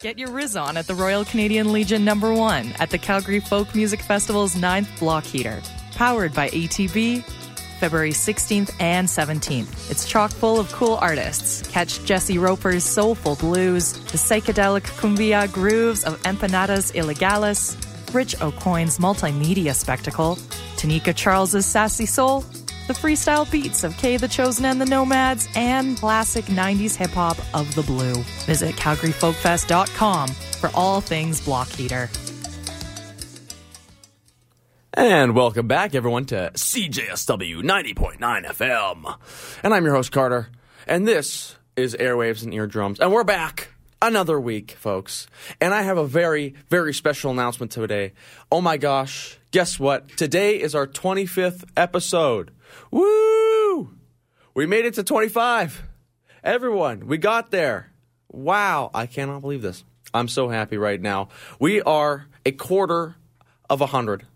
Get your Riz on at the Royal Canadian Legion number one at the Calgary Folk Music Festival's ninth block heater. Powered by ATB, February 16th and 17th. It's chock full of cool artists. Catch Jesse Roper's soulful blues, the psychedelic cumbia grooves of Empanadas Ilegales, Rich O'Coin's multimedia spectacle, Tanika Charles's sassy soul, the freestyle beats of Kay the Chosen and the Nomads, and classic 90s hip hop of the blue. Visit CalgaryFolkFest.com for all things block heater. And welcome back, everyone, to CJSW 90.9 FM. And I'm your host, Carter. And this is Airwaves and Eardrums. And we're back another week, folks. And I have a very, very special announcement today. Oh my gosh, guess what? Today is our 25th episode. Woo! We made it to 25. Everyone, we got there. Wow, I cannot believe this. I'm so happy right now. We are a quarter of a hundred.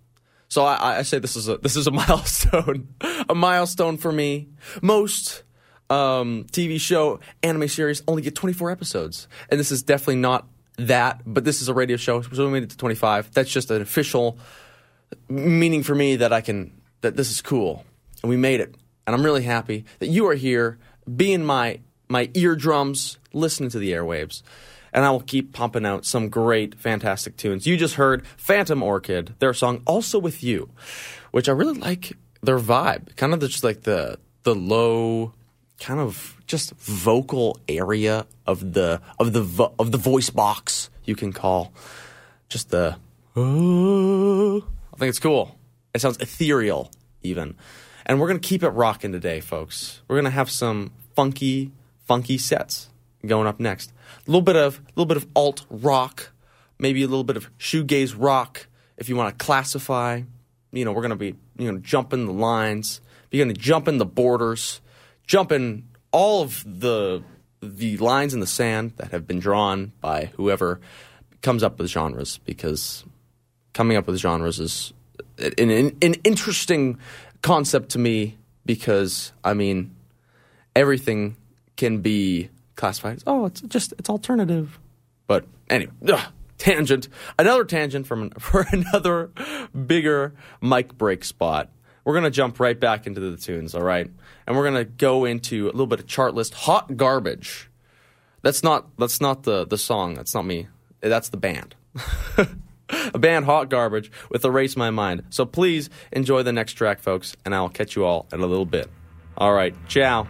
So I, I say this is a this is a milestone, a milestone for me. Most um, TV show anime series only get 24 episodes, and this is definitely not that. But this is a radio show, so we made it to 25. That's just an official meaning for me that I can that this is cool, and we made it, and I'm really happy that you are here, being my my eardrums, listening to the airwaves and I will keep pumping out some great, fantastic tunes. You just heard Phantom Orchid, their song "Also with You," which I really like their vibe, kind of just like the the low, kind of just vocal area of the of the vo- of the voice box you can call just the. Oh. I think it's cool. It sounds ethereal, even. And we're gonna keep it rocking today, folks. We're gonna have some funky, funky sets going up next. A little bit of a little bit of alt rock, maybe a little bit of shoegaze rock, if you want to classify. You know, we're gonna be you know jumping the lines, be gonna jump in the borders, jumping all of the the lines in the sand that have been drawn by whoever comes up with genres, because coming up with genres is an, an, an interesting concept to me because I mean everything can be classified as oh it's just it's alternative. But anyway ugh, tangent. Another tangent from for another bigger mic break spot. We're gonna jump right back into the tunes all right? And we're gonna go into a little bit of chart list. Hot garbage. That's not that's not the the song. That's not me. That's the band band hot garbage with erase my mind. So please enjoy the next track folks and i'll catch you all in a little bit. All right ciao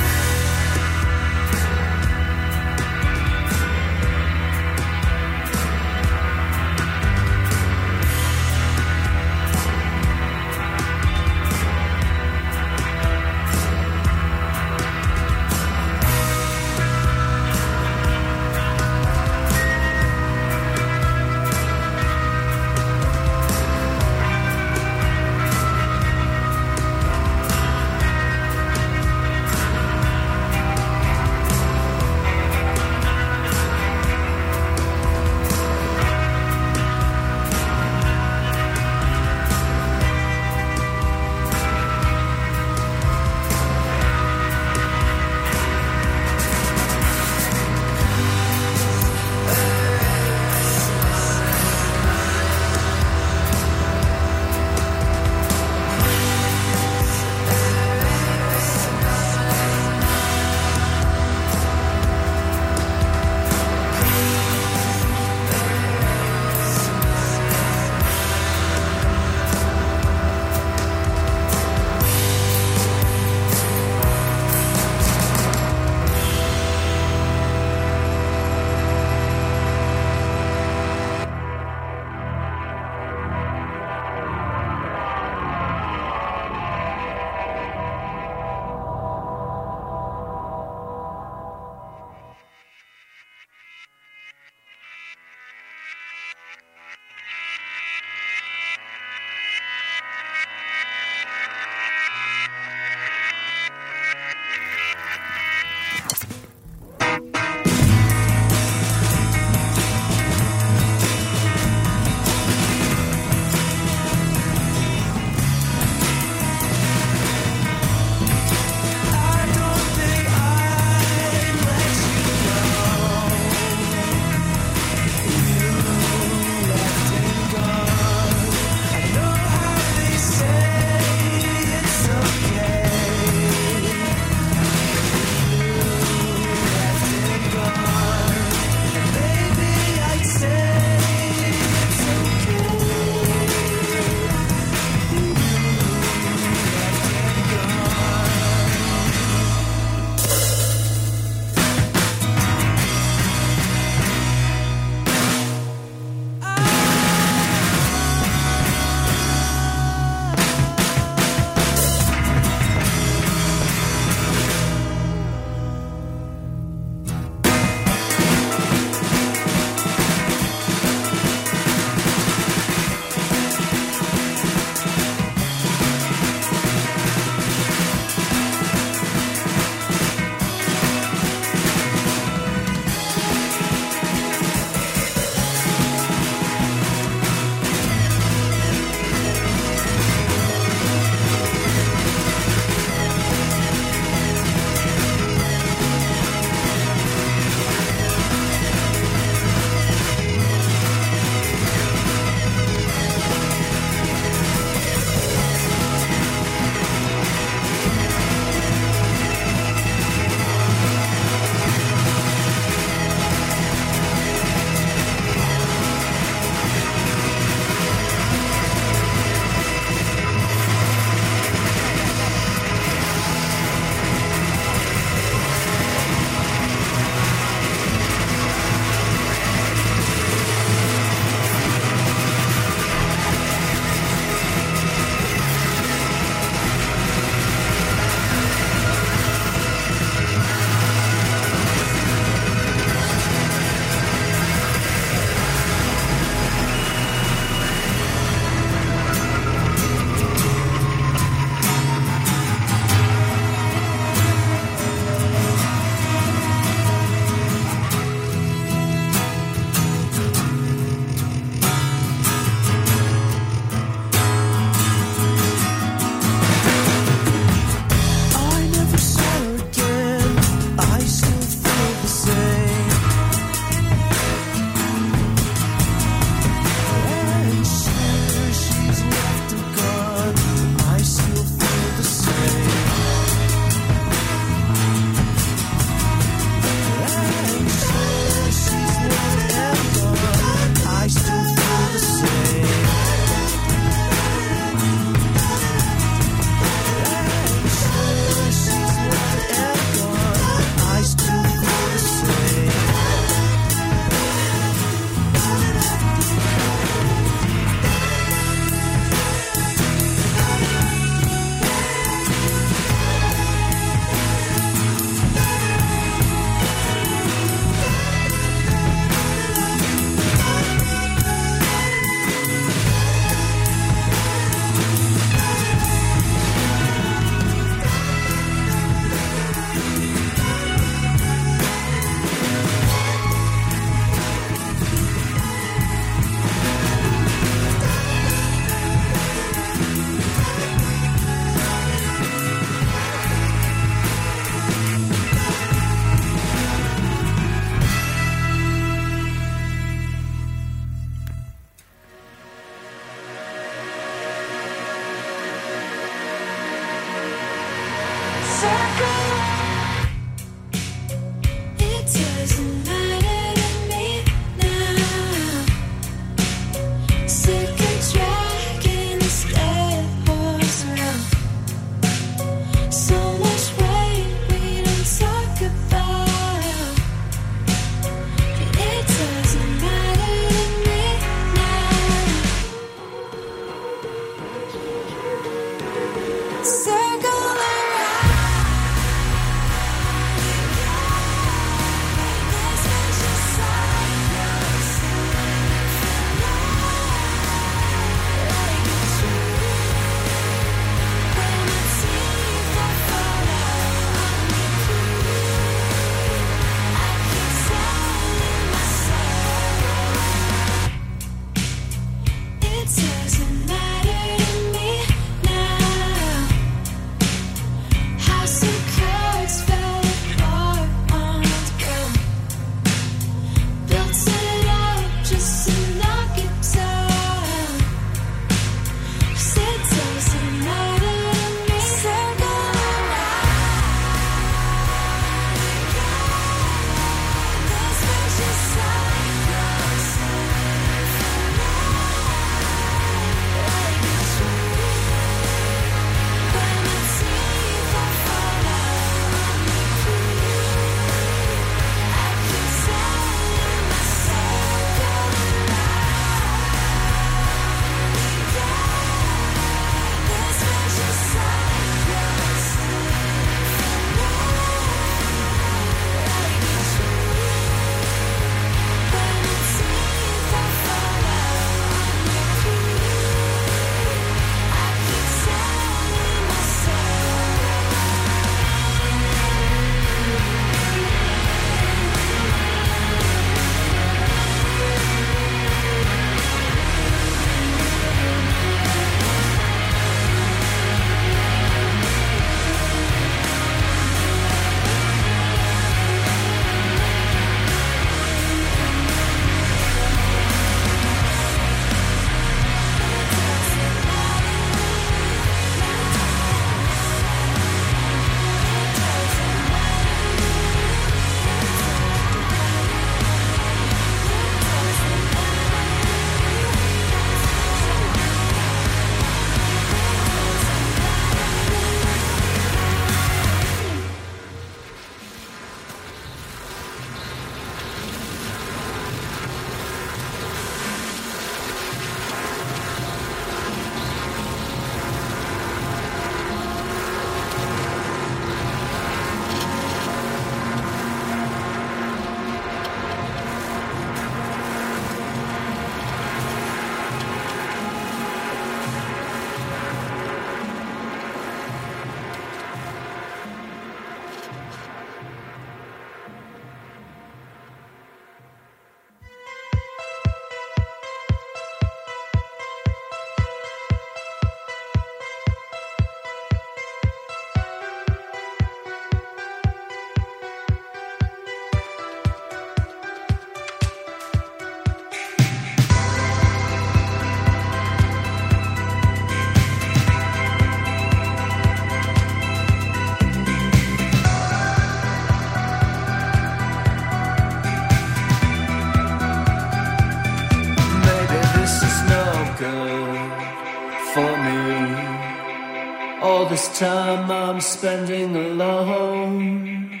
this time I'm spending alone.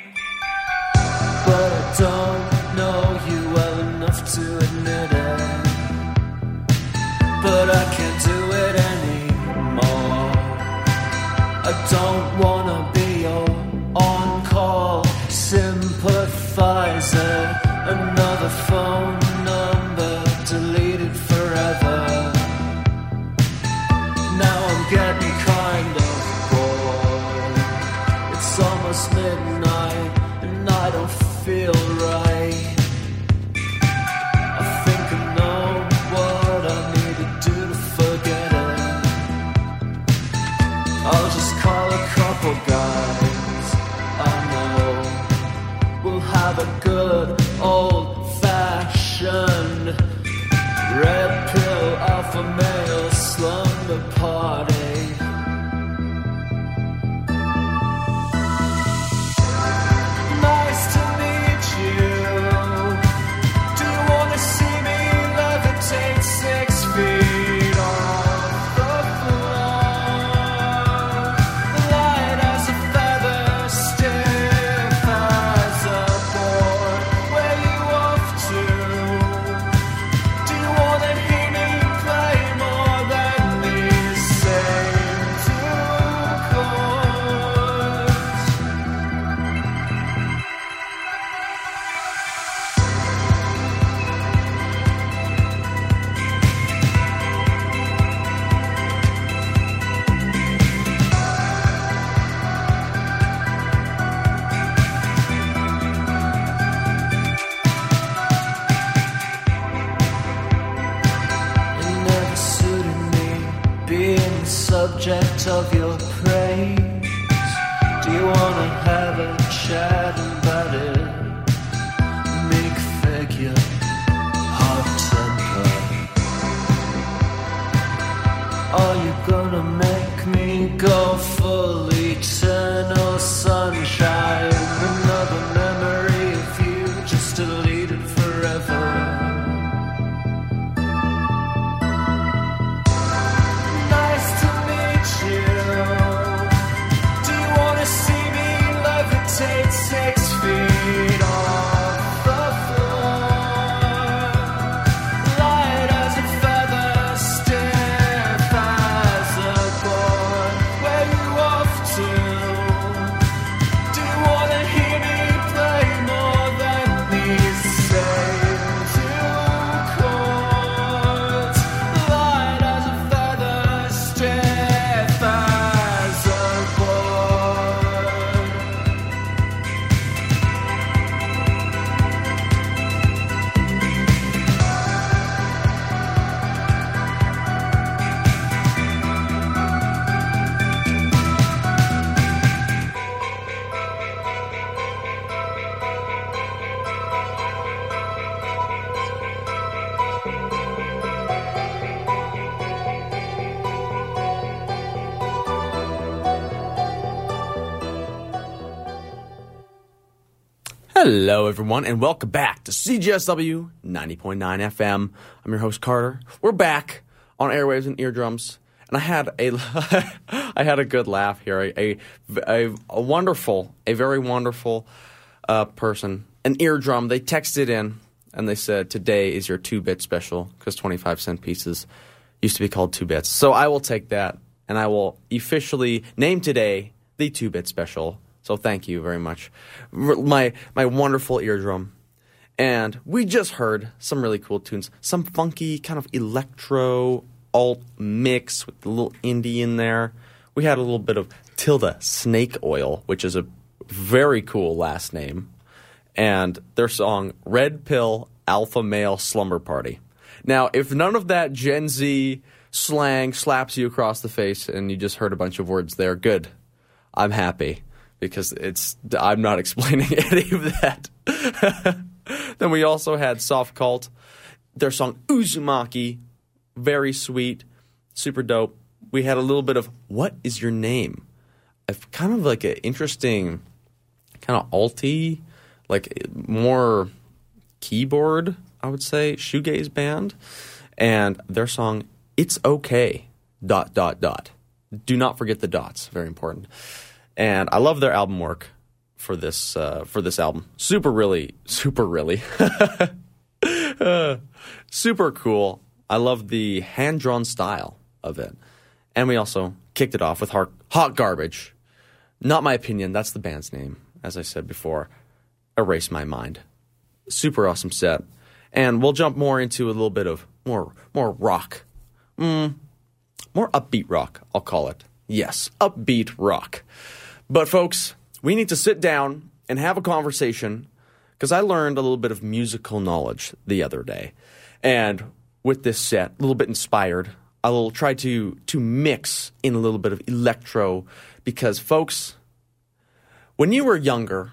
But I don't Hello, everyone, and welcome back to CJSW 90.9 FM. I'm your host Carter. We're back on airwaves and eardrums, and I had a I had a good laugh here. A a, a wonderful, a very wonderful uh, person, an eardrum. They texted in and they said, "Today is your two bit special because 25 cent pieces used to be called two bits." So I will take that, and I will officially name today the two bit special. So thank you very much, my my wonderful eardrum. And we just heard some really cool tunes, some funky kind of electro alt mix with a little indie in there. We had a little bit of Tilda Snakeoil, which is a very cool last name, and their song Red Pill Alpha Male Slumber Party. Now, if none of that Gen Z slang slaps you across the face and you just heard a bunch of words there, good. I'm happy because it's I'm not explaining any of that. then we also had Softcult, their song Uzumaki, very sweet, super dope. We had a little bit of What is your name? A, kind of like an interesting, kind of alty, like more keyboard, I would say, shoegaze band, and their song "It's Okay." Dot dot dot. Do not forget the dots. Very important. And I love their album work for this uh, for this album. Super really, super really, uh, super cool. I love the hand drawn style of it. And we also kicked it off with hot, hot garbage. Not my opinion. That's the band's name. As I said before, erase my mind. Super awesome set. And we'll jump more into a little bit of more more rock. Mm, more upbeat rock, I'll call it. Yes, upbeat rock. But folks, we need to sit down and have a conversation because I learned a little bit of musical knowledge the other day. And with this set, a little bit inspired, I will try to to mix in a little bit of electro because folks, when you were younger,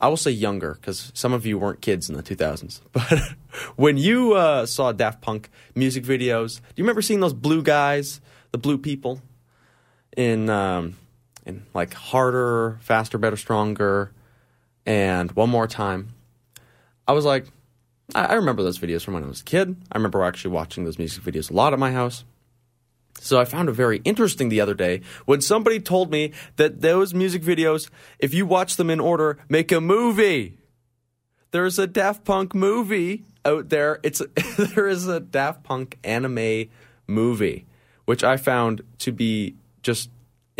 I will say younger because some of you weren't kids in the 2000s, but when you uh, saw Daft Punk music videos, do you remember seeing those blue guys, the blue people, in um, in like harder, faster, better, stronger, and one more time? I was like, I, I remember those videos from when I was a kid. I remember actually watching those music videos a lot at my house. So I found it very interesting the other day when somebody told me that those music videos, if you watch them in order, make a movie. There's a Daft Punk movie out there. It's there is a Daft Punk anime movie, which I found to be just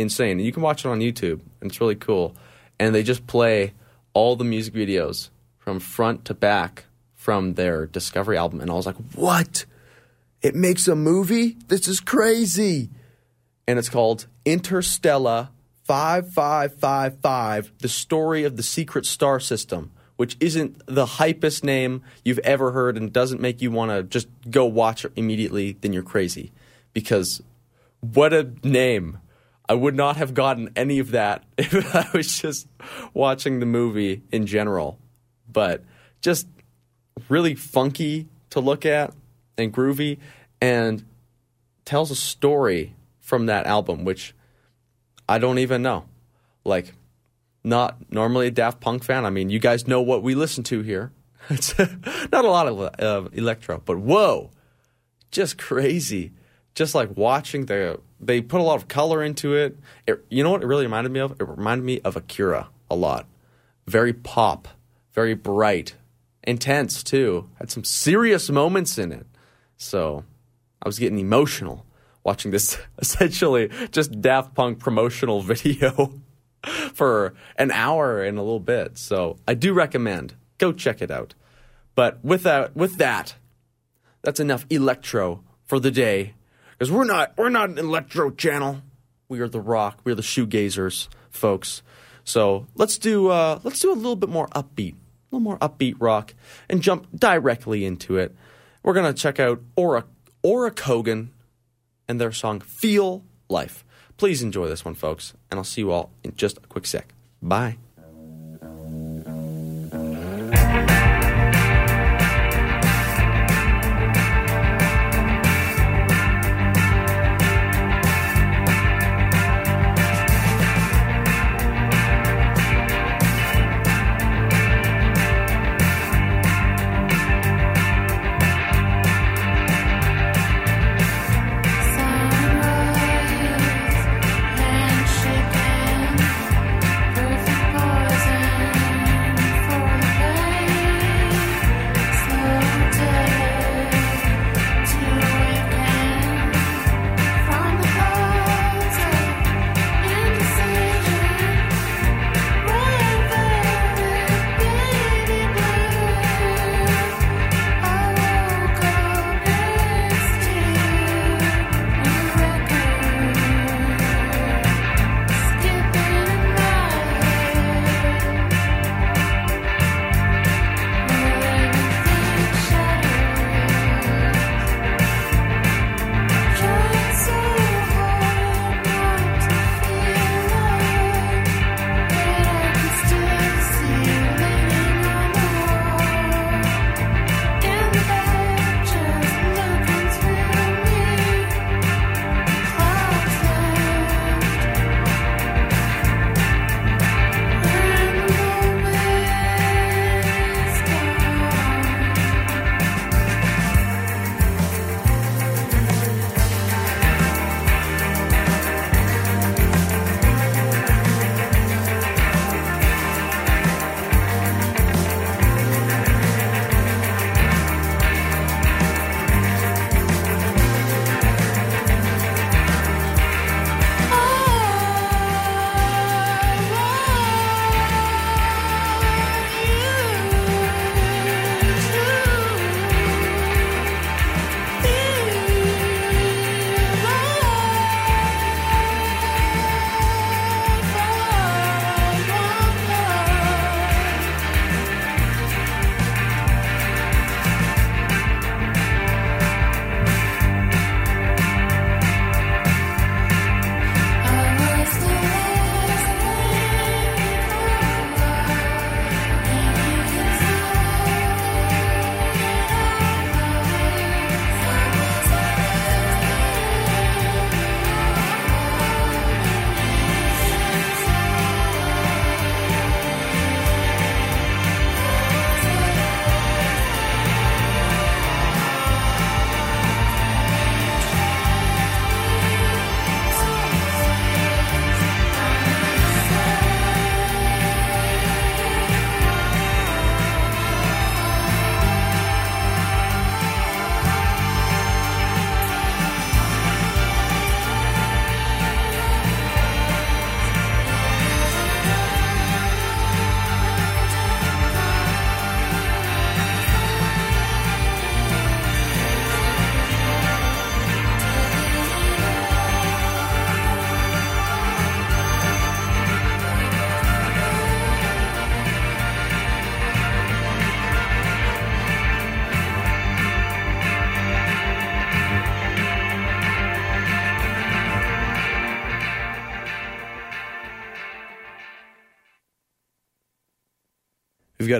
insane. You can watch it on YouTube, and it's really cool. And they just play all the music videos from front to back from their Discovery album, and I was like, "What? It makes a movie? This is crazy!" And it's called Interstellar 5555 The Story of the Secret Star System, which isn't the hypest name you've ever heard and doesn't make you want to just go watch it immediately, then you're crazy. Because what a name! I would not have gotten any of that if I was just watching the movie in general. But just really funky to look at and groovy and tells a story from that album, which I don't even know. Like, not normally a Daft Punk fan. I mean, you guys know what we listen to here. It's not a lot of uh, electro, but whoa, just crazy. Just like watching the, they put a lot of color into it. it. You know what it really reminded me of? It reminded me of Akira a lot. Very pop, very bright, intense too. Had some serious moments in it. So I was getting emotional watching this essentially just Daft Punk promotional video for an hour and a little bit. So I do recommend go check it out. But with that, with that, that's enough electro for the day because we're not we're not an electro channel. We are the rock. We're the shoegazers, folks. So let's do uh, let's do a little bit more upbeat, a little more upbeat rock, and jump directly into it. We're gonna check out Ora Ora Cogan and their song "Feel Life." Please enjoy this one, folks, and I'll see you all in just a quick sec. Bye.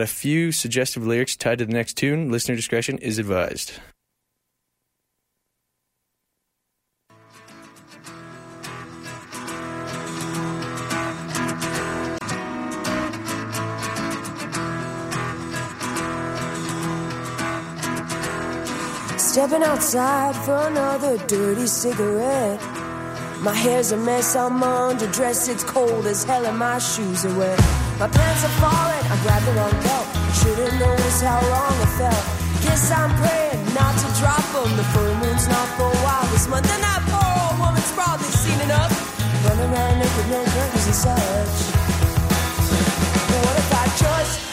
A few suggestive lyrics tied to the next tune. Listener discretion is advised. Stepping outside for another dirty cigarette. My hair's a mess, I'm underdressed. It's cold as hell and my shoes are wet. My pants are falling, I grabbed the wrong belt. Should've noticed how wrong I felt. Guess I'm praying not to drop them. The full moon's not for a while this month. And that poor old woman's probably seen enough. Running around naked, no curtains and such. But what if I just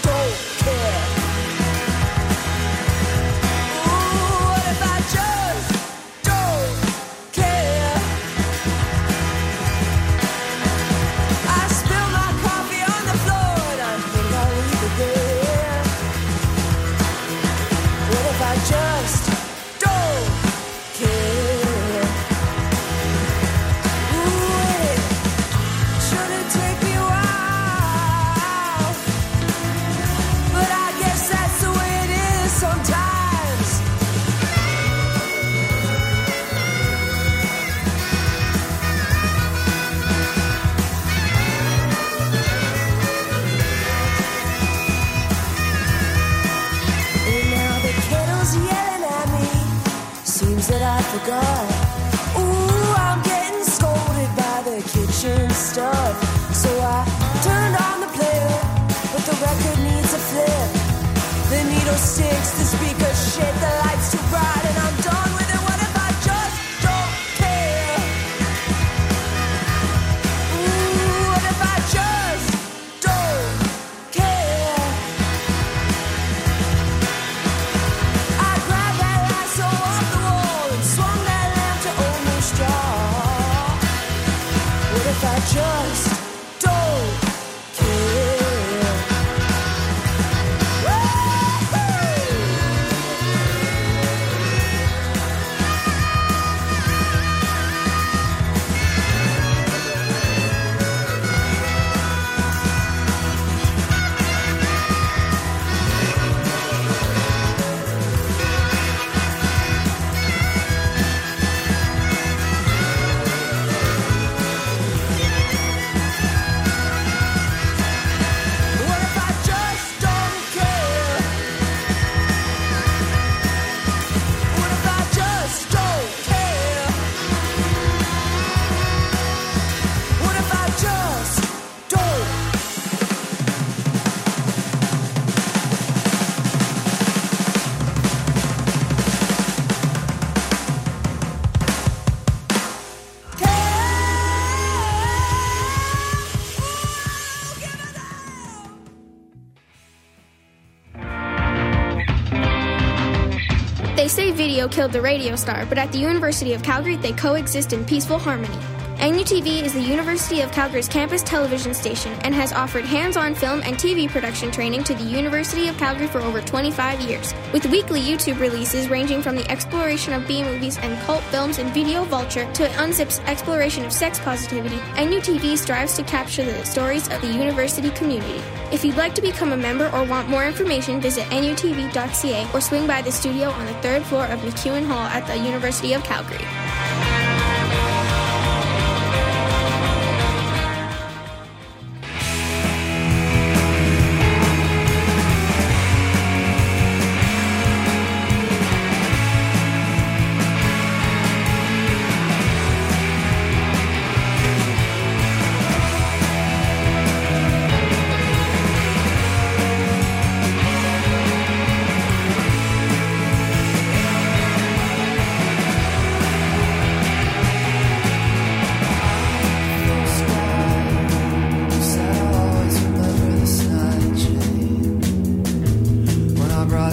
killed the radio star, but at the University of Calgary, they coexist in peaceful harmony. NUTV is the University of Calgary's campus television station and has offered hands on film and TV production training to the University of Calgary for over 25 years. With weekly YouTube releases ranging from the exploration of B movies and cult films in Video Vulture to Unzip's exploration of sex positivity, NUTV strives to capture the stories of the university community. If you'd like to become a member or want more information, visit nutv.ca or swing by the studio on the third floor of MacEwan Hall at the University of Calgary.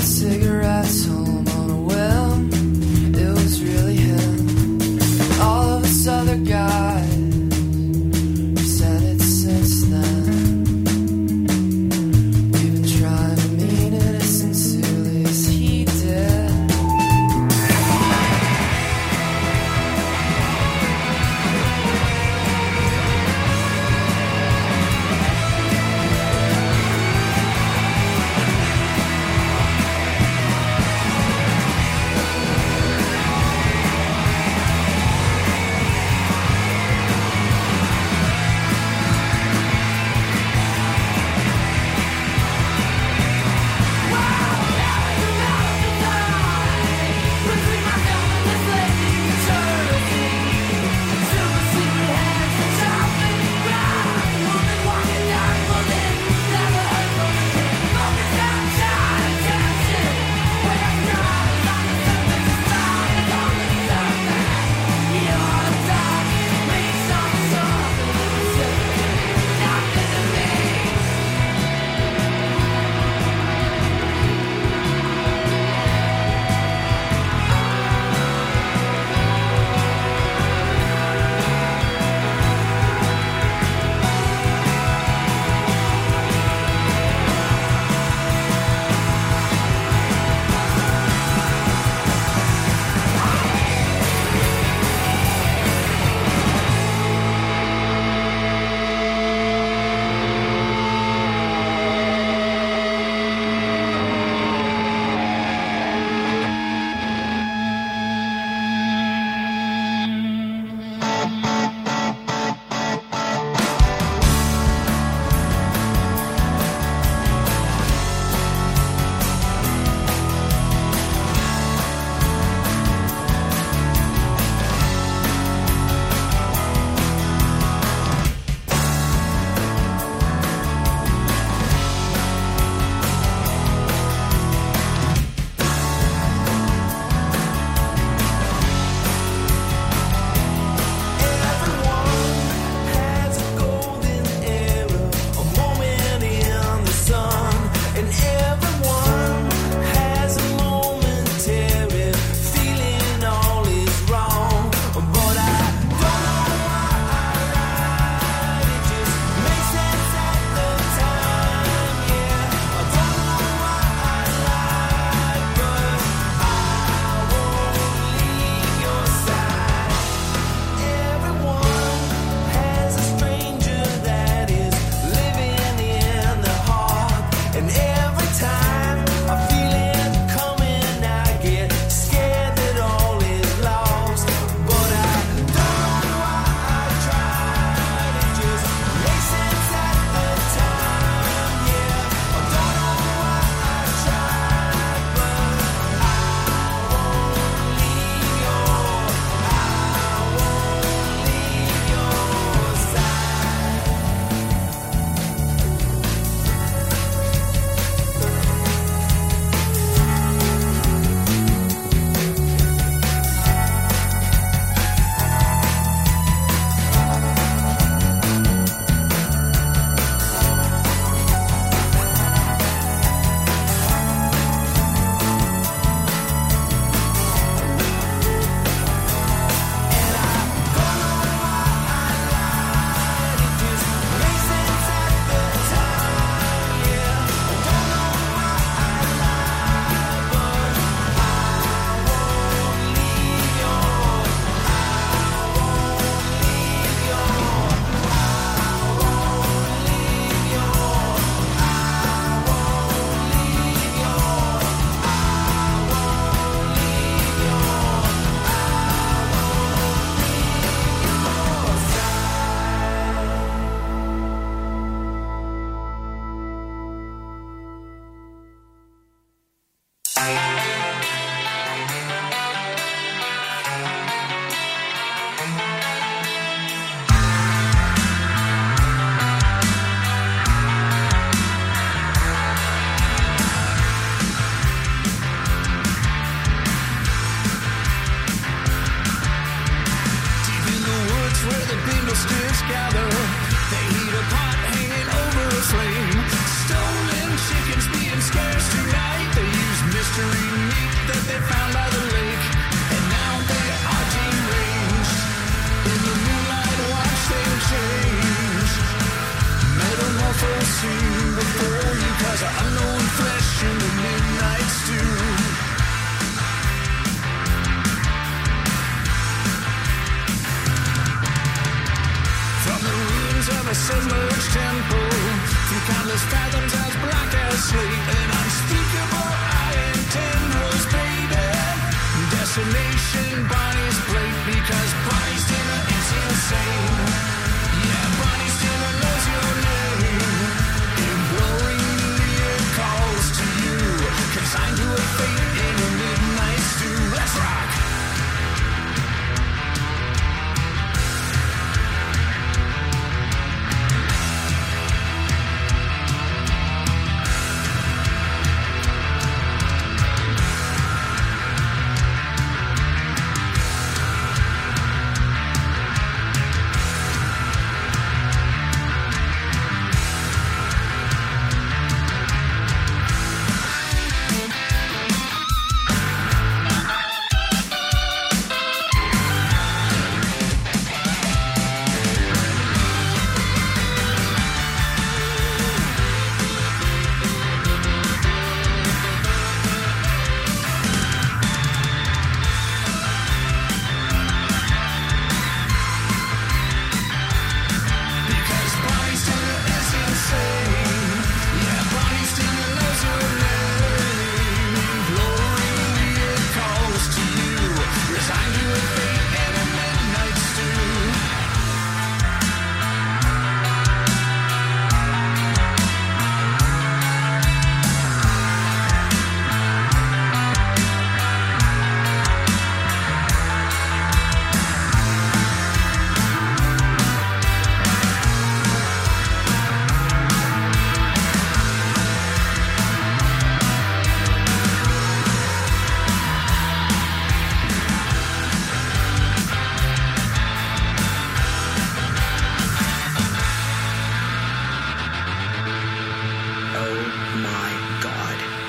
Cigarettes home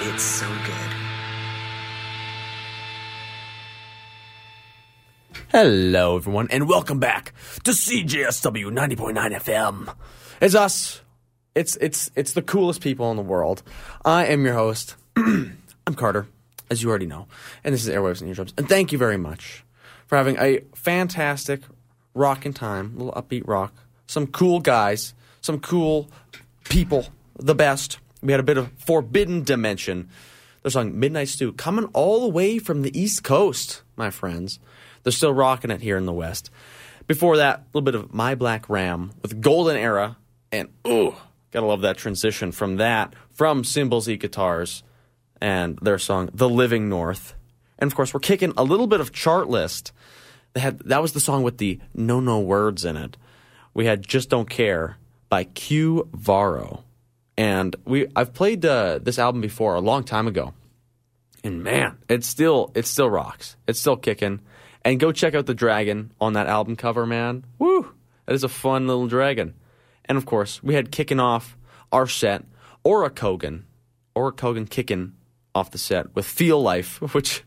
it's so good. Hello, everyone, and welcome back to CJSW 90.9 FM. It's us. It's it's it's the coolest people in the world. I am your host. I'm Carter, as you already know, and this is Airwaves and Eardrums. And thank you very much for having a fantastic rockin' time, a little upbeat rock, some cool guys, some cool people, the best. We had a bit of Forbidden Dimension. Their song Midnight Stew coming all the way from the East Coast, my friends. They're still rocking it here in the West. Before that, a little bit of My Black Ram with Golden Era, and ooh, gotta love that transition from that, from Symbols E Guitars and their song The Living North. And of course, we're kicking a little bit of chart list. They had that was the song with the no no words in it. We had Just Don't Care by Kue Varo. And we I've played uh, this album before a long time ago. And man, it still it still rocks. It's still kicking. And go check out the dragon on that album cover, man. Woo! That is a fun little dragon. And of course, we had kicking off our set, Ora Cogan. Ora Cogan kicking off the set with Feel Life, which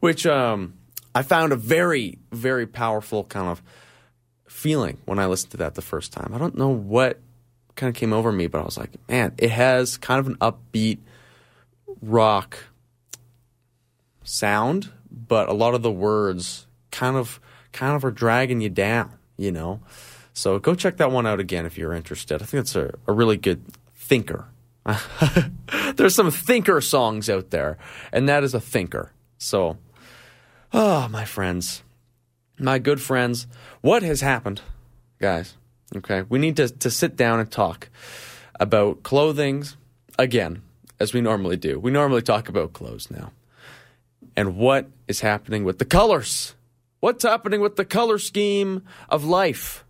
which um I found a very, very powerful kind of feeling when I listened to that the first time. I don't know what kind of came over me, but I was like, man, it has kind of an upbeat rock sound, but a lot of the words kind of kind of are dragging you down, you know. So go check that one out again if you're interested. I think it's a, a really good thinker. There's some thinker songs out there, and that is a thinker. So, oh, my friends, my good friends, what has happened, guys? Okay, we need to, to sit down and talk about clothing again, as we normally do. We normally talk about clothes now. And what is happening with the colors? What's happening with the color scheme of life?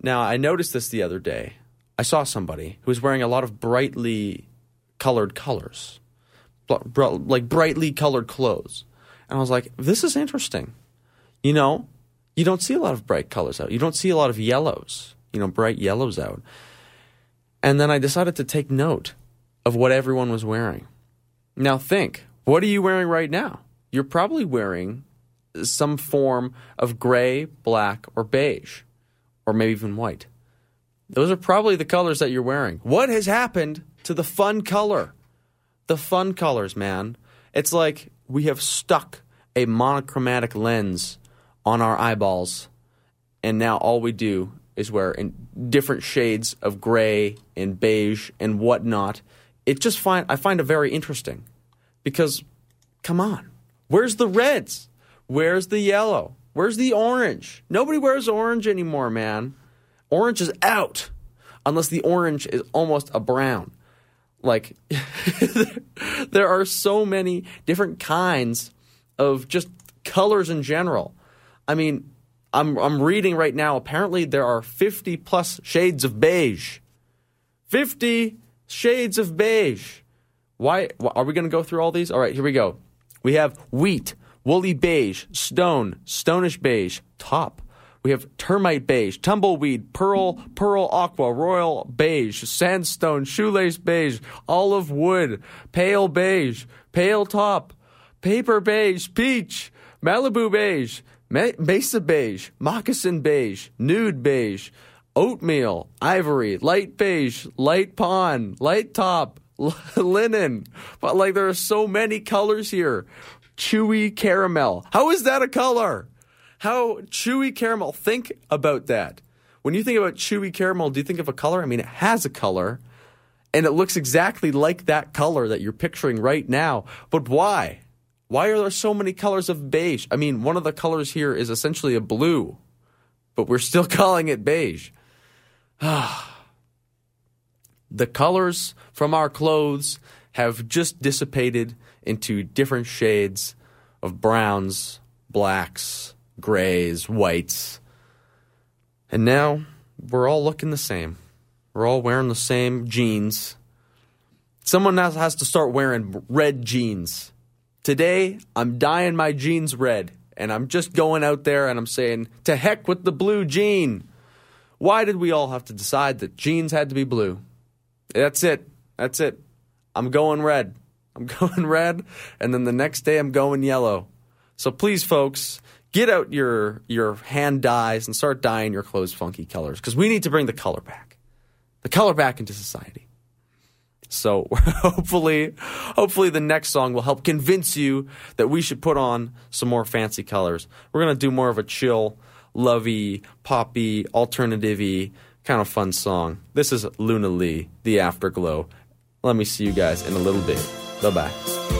Now, I noticed this the other day. I saw somebody who was wearing a lot of brightly colored colors, like brightly colored clothes. And I was like, this is interesting. You know, you don't see a lot of bright colors out. You don't see a lot of yellows, you know, bright yellows out. And then I decided to take note of what everyone was wearing. Now, think what are you wearing right now? You're probably wearing some form of gray, black, or beige, or maybe even white. Those are probably the colors that you're wearing. What has happened to the fun color? The fun colors, man. It's like we have stuck a monochromatic lens on our eyeballs, and now all we do is wear in different shades of gray and beige and whatnot it just find I find it very interesting because come on, where's the reds? Where's the yellow? Where's the orange? Nobody wears orange anymore, man. Orange is out unless the orange is almost a brown. Like there are so many different kinds of just colors in general. I mean, I'm I'm reading right now apparently there are 50 plus shades of beige. 50 shades of beige. Why are we going to go through all these? All right, here we go. We have wheat, woolly beige, stone, stonish beige, top. We have termite beige, tumbleweed, pearl, pearl aqua, royal beige, sandstone, shoelace beige, olive wood, pale beige, pale top, paper beige, peach, Malibu beige, mesa beige, moccasin beige, nude beige, oatmeal, ivory, light beige, light pawn, light top, linen. But like there are so many colors here. Chewy caramel. How is that a color? How chewy caramel? Think about that. When you think about chewy caramel, do you think of a color? I mean, it has a color, and it looks exactly like that color that you're picturing right now. But why? Why are there so many colors of beige? I mean, one of the colors here is essentially a blue, but we're still calling it beige. Ah. the colors from our clothes have just dissipated into different shades of browns, blacks, grays, whites. And now we're all looking the same. We're all wearing the same jeans. Someone else has to start wearing red jeans. Today, I'm dyeing my jeans red, and I'm just going out there and I'm saying, to heck with the blue jean. Why did we all have to decide that jeans had to be blue? That's it. That's it. I'm going red. I'm going red, and then the next day I'm going yellow. So please, folks, get out your your hand dyes and start dyeing your clothes funky colors because we need to bring the color back, the color back into society. So hopefully, hopefully the next song will help convince you that we should put on some more fancy colors. We're gonna do more of a chill, lovey, poppy, alternative kind of fun song. This is Luna Li, The Afterglow. Let me see you guys in a little bit. Bye bye.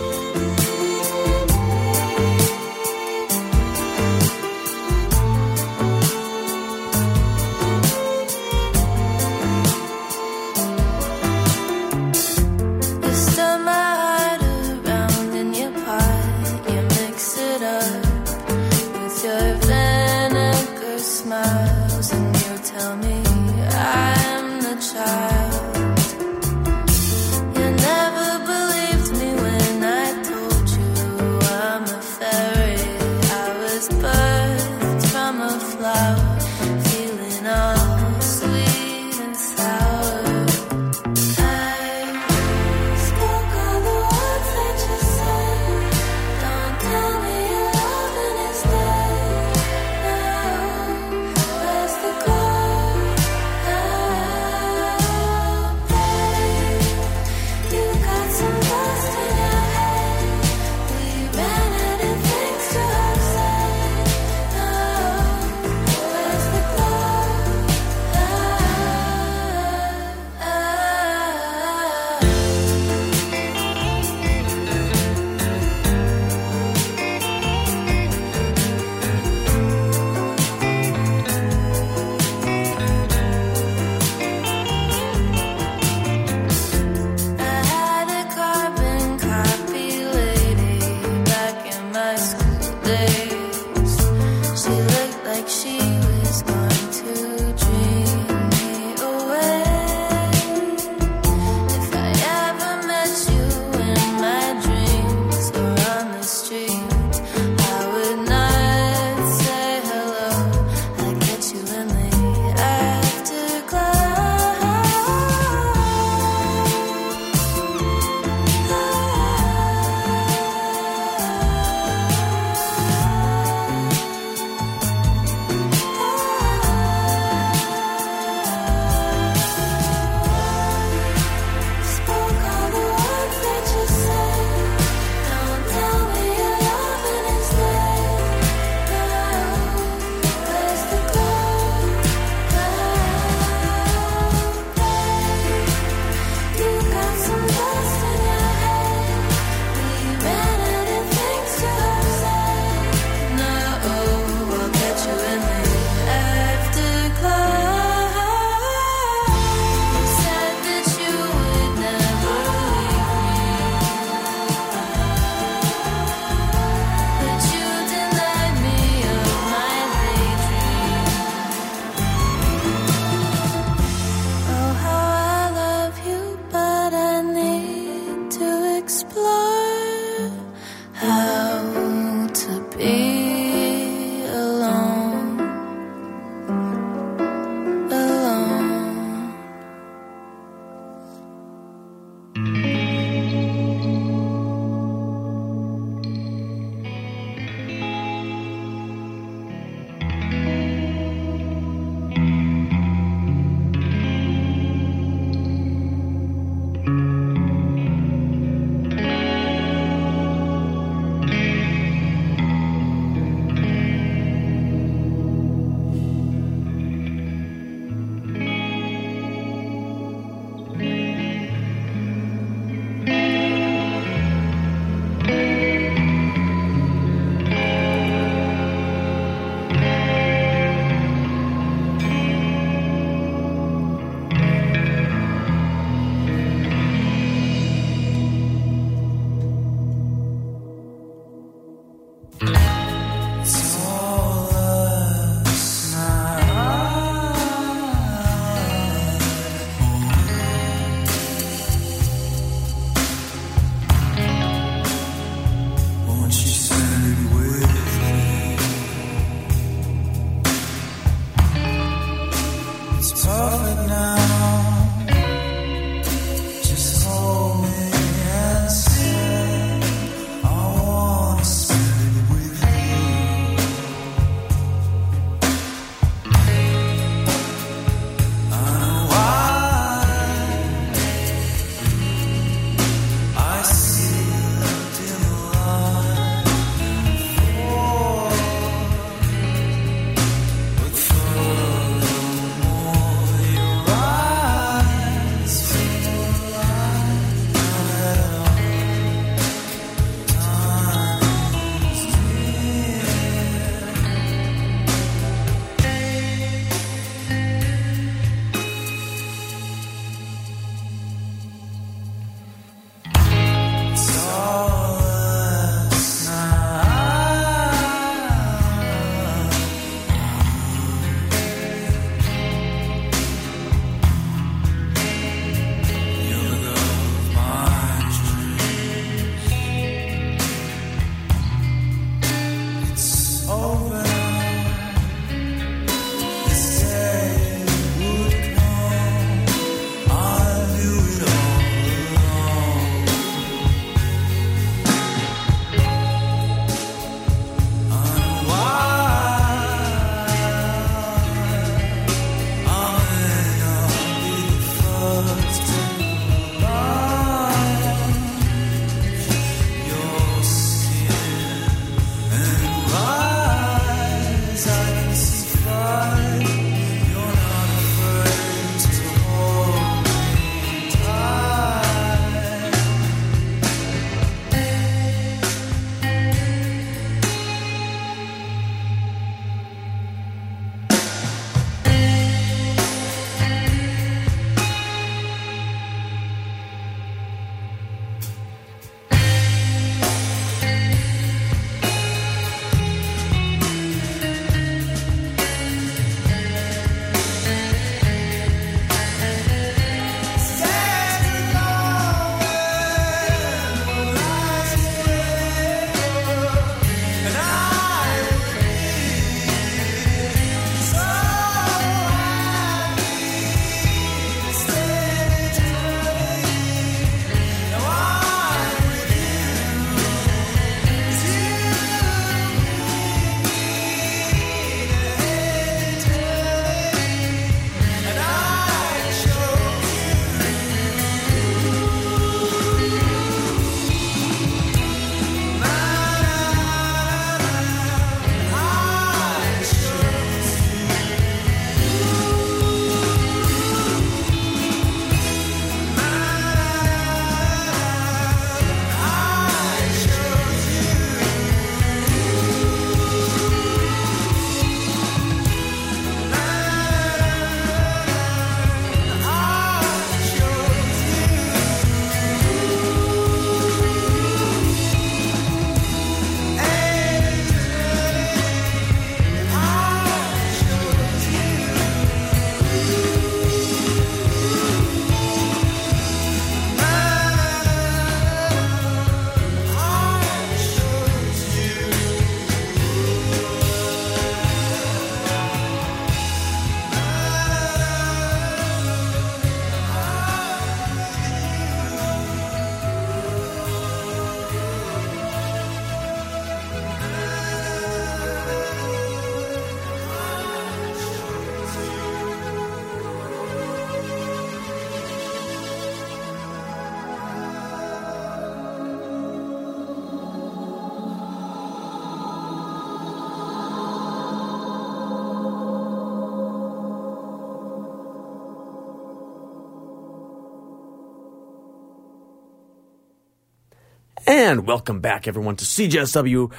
And welcome back, everyone, to CJSW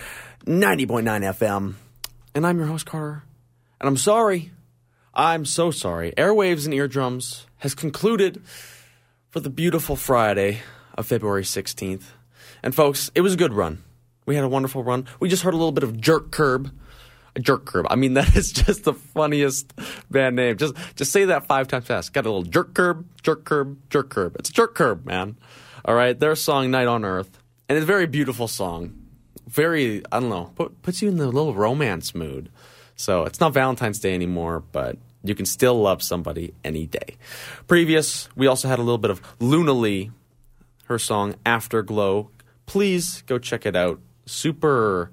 90.9 FM. And I'm your host, Carter. And I'm sorry. I'm so sorry. Airwaves and Eardrums has concluded for the beautiful Friday of February 16th. And folks, it was a good run. We had a wonderful run. We just heard a little bit of Jerkcurb. A Jerkcurb. I mean, that is just the funniest band name. Just just say that five times fast. Got a little Jerkcurb, jerk curb, Jerkcurb. It's Jerkcurb, man. All right, their song "Night on Earth," and it's a very beautiful song. Very, I don't know, put, puts you in the little romance mood. So it's not Valentine's Day anymore, but you can still love somebody any day. Previous, we also had a little bit of Luna Li, her song "Afterglow." Please go check it out. Super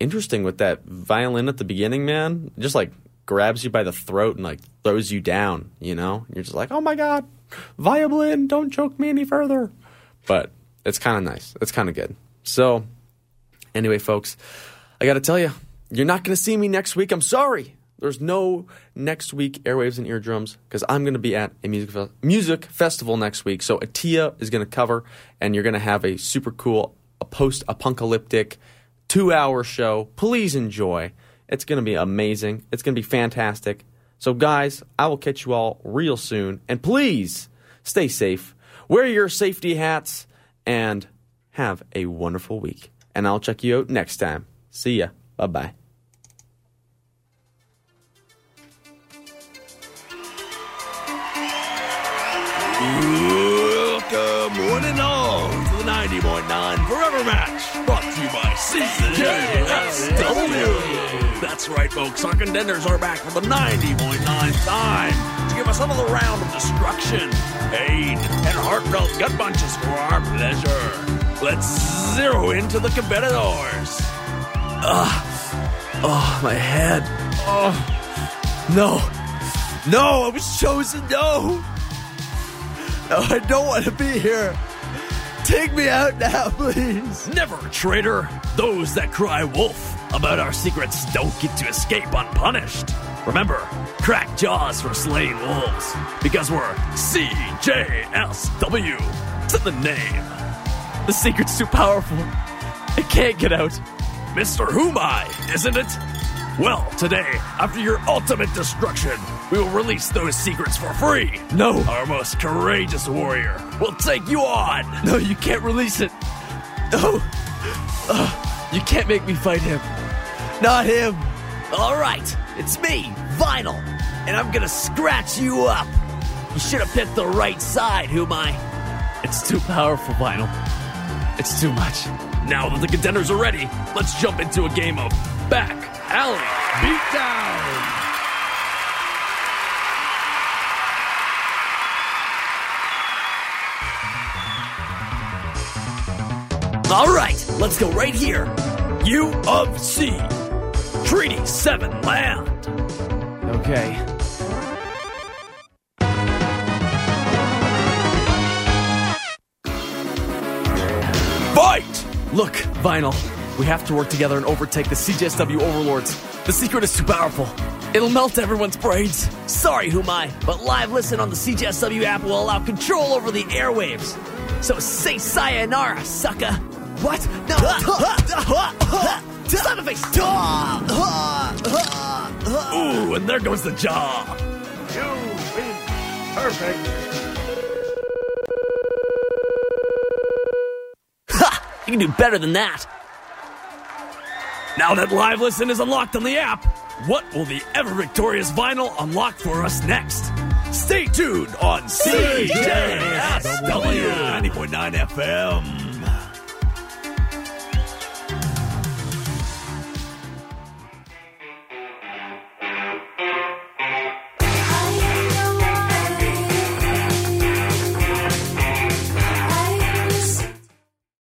interesting with that violin at the beginning, man. Just like grabs you by the throat and like throws you down, you know? You're just like, oh my God, violin, don't choke me any further. But it's kind of nice. It's kind of good. So, anyway, folks, I got to tell you, you're not going to see me next week. I'm sorry. There's no next week airwaves and eardrums because I'm going to be at a music fe- music festival next week. So Atia is going to cover, and you're going to have a super cool, a post-apocalyptic two hour show. Please enjoy. It's going to be amazing. It's going to be fantastic. So, guys, I will catch you all real soon. And please stay safe, wear your safety hats, and have a wonderful week. And I'll check you out next time. See ya. Bye bye. Welcome, one and all, to the 90.9 Forever Match, brought to you by CJSW. That's right, folks. Our contenders are back for the 90.9 time to give us another round of destruction, pain, and heartfelt gut punches for our pleasure. Let's zero into the competitors. Oh, my head. Oh, no. No, I was chosen. No. No, I don't want to be here. Take me out now, please. Never, traitor. Those that cry wolf about our secrets don't get to escape unpunished. Remember, crack jaws for slaying wolves, because we're CJSW to the name. The secret's too powerful. It can't get out. Mr. Humai, isn't it? Well, today, after your ultimate destruction, we will release those secrets for free. No. Our most courageous warrior will take you on. No, you can't release it. No. You can't make me fight him. Not him. All right, it's me, Vinyl, and I'm gonna scratch you up. You should have picked the right side, Humai. It's too powerful, Vinyl. It's too much. Now that the contenders are ready, let's jump into a game of Back Alley Beatdown. All right, let's go right here. U of C. Treaty 7 Land. Okay. Fight! Look, Vinyl, we have to work together and overtake the CJSW overlords. The secret is too powerful. It'll melt everyone's brains. Sorry, Humai, but live listen on the CJSW app will allow control over the airwaves. So say sayonara, sucker. What? No. Son of a face. Ooh, and there goes the jaw. Ha! You can do better than that. Now that Live Listen is unlocked on the app, what will the ever victorious vinyl unlock for us next? Stay tuned on CJSW 90.9 FM.